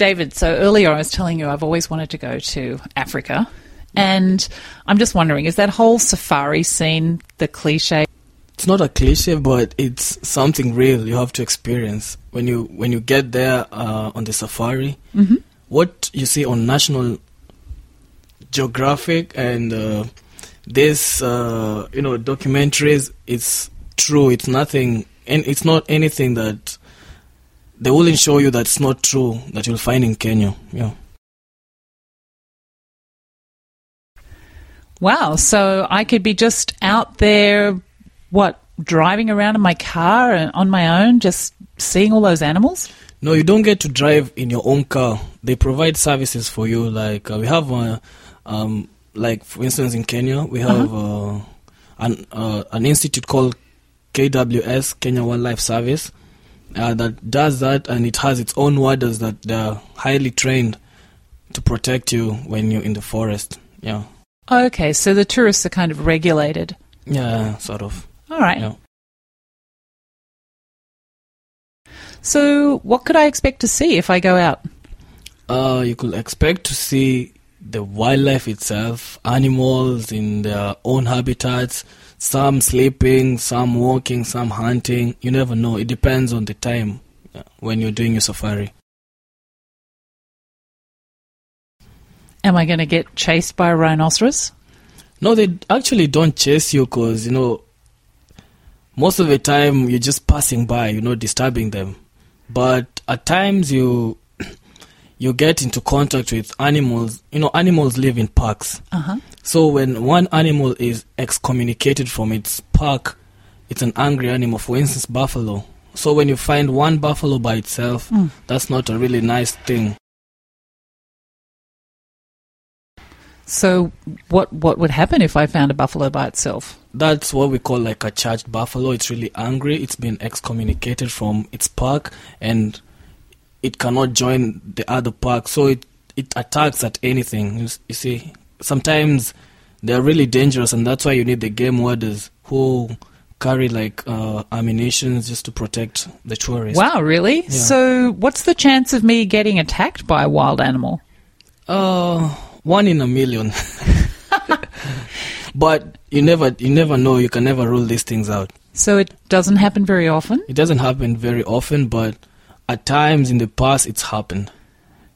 David, so earlier I was telling you I've always wanted to go to Africa. And I'm just wondering, is that whole safari scene the cliche? It's not a cliche, but it's something real you have to experience when you when you get there uh, on the safari. Mm-hmm. What you see on National Geographic and uh, this uh, you know documentaries, it's true. It's nothing, and it's not anything that they will ensure you that's not true that you'll find in Kenya. Yeah. Wow, so I could be just out there, what, driving around in my car and on my own, just seeing all those animals? No, you don't get to drive in your own car. They provide services for you. Like uh, we have, uh, um, like for instance, in Kenya, we have uh an uh, an institute called KWS Kenya Wildlife Service uh, that does that, and it has its own warders that they're highly trained to protect you when you're in the forest. Yeah, Okay, so the tourists are kind of regulated. yeah, sort of. All right. Yeah. So, what could I expect to see if I go out? Uh, you could expect to see the wildlife itself, animals in their own habitats, some sleeping, some walking, some hunting. You never know. It depends on the time uh, when you're doing your safari. Am I going to get chased by a rhinoceros? No, they actually don't chase you because, you know, most of the time you're just passing by, you're not disturbing them. But at times you you get into contact with animals. You know, animals live in parks. Uh huh. So when one animal is excommunicated from its park, it's an angry animal. For instance, buffalo. So when you find one buffalo by itself, Mm. that's not a really nice thing. So, what what would happen if I found a buffalo by itself? That's what we call like a charged buffalo. It's really angry. It's been excommunicated from its park and it cannot join the other pack. So it, it attacks at anything. You, you see, sometimes they're really dangerous and that's why you need the game wardens who carry like uh, ammunition just to protect the tourists. Wow, really? So, what's the chance of me getting attacked by a wild animal? Uh, one in a million. but you never, you never know. You can never rule these things out. So, it doesn't happen very often. It doesn't happen very often, but at times in the past it's happened.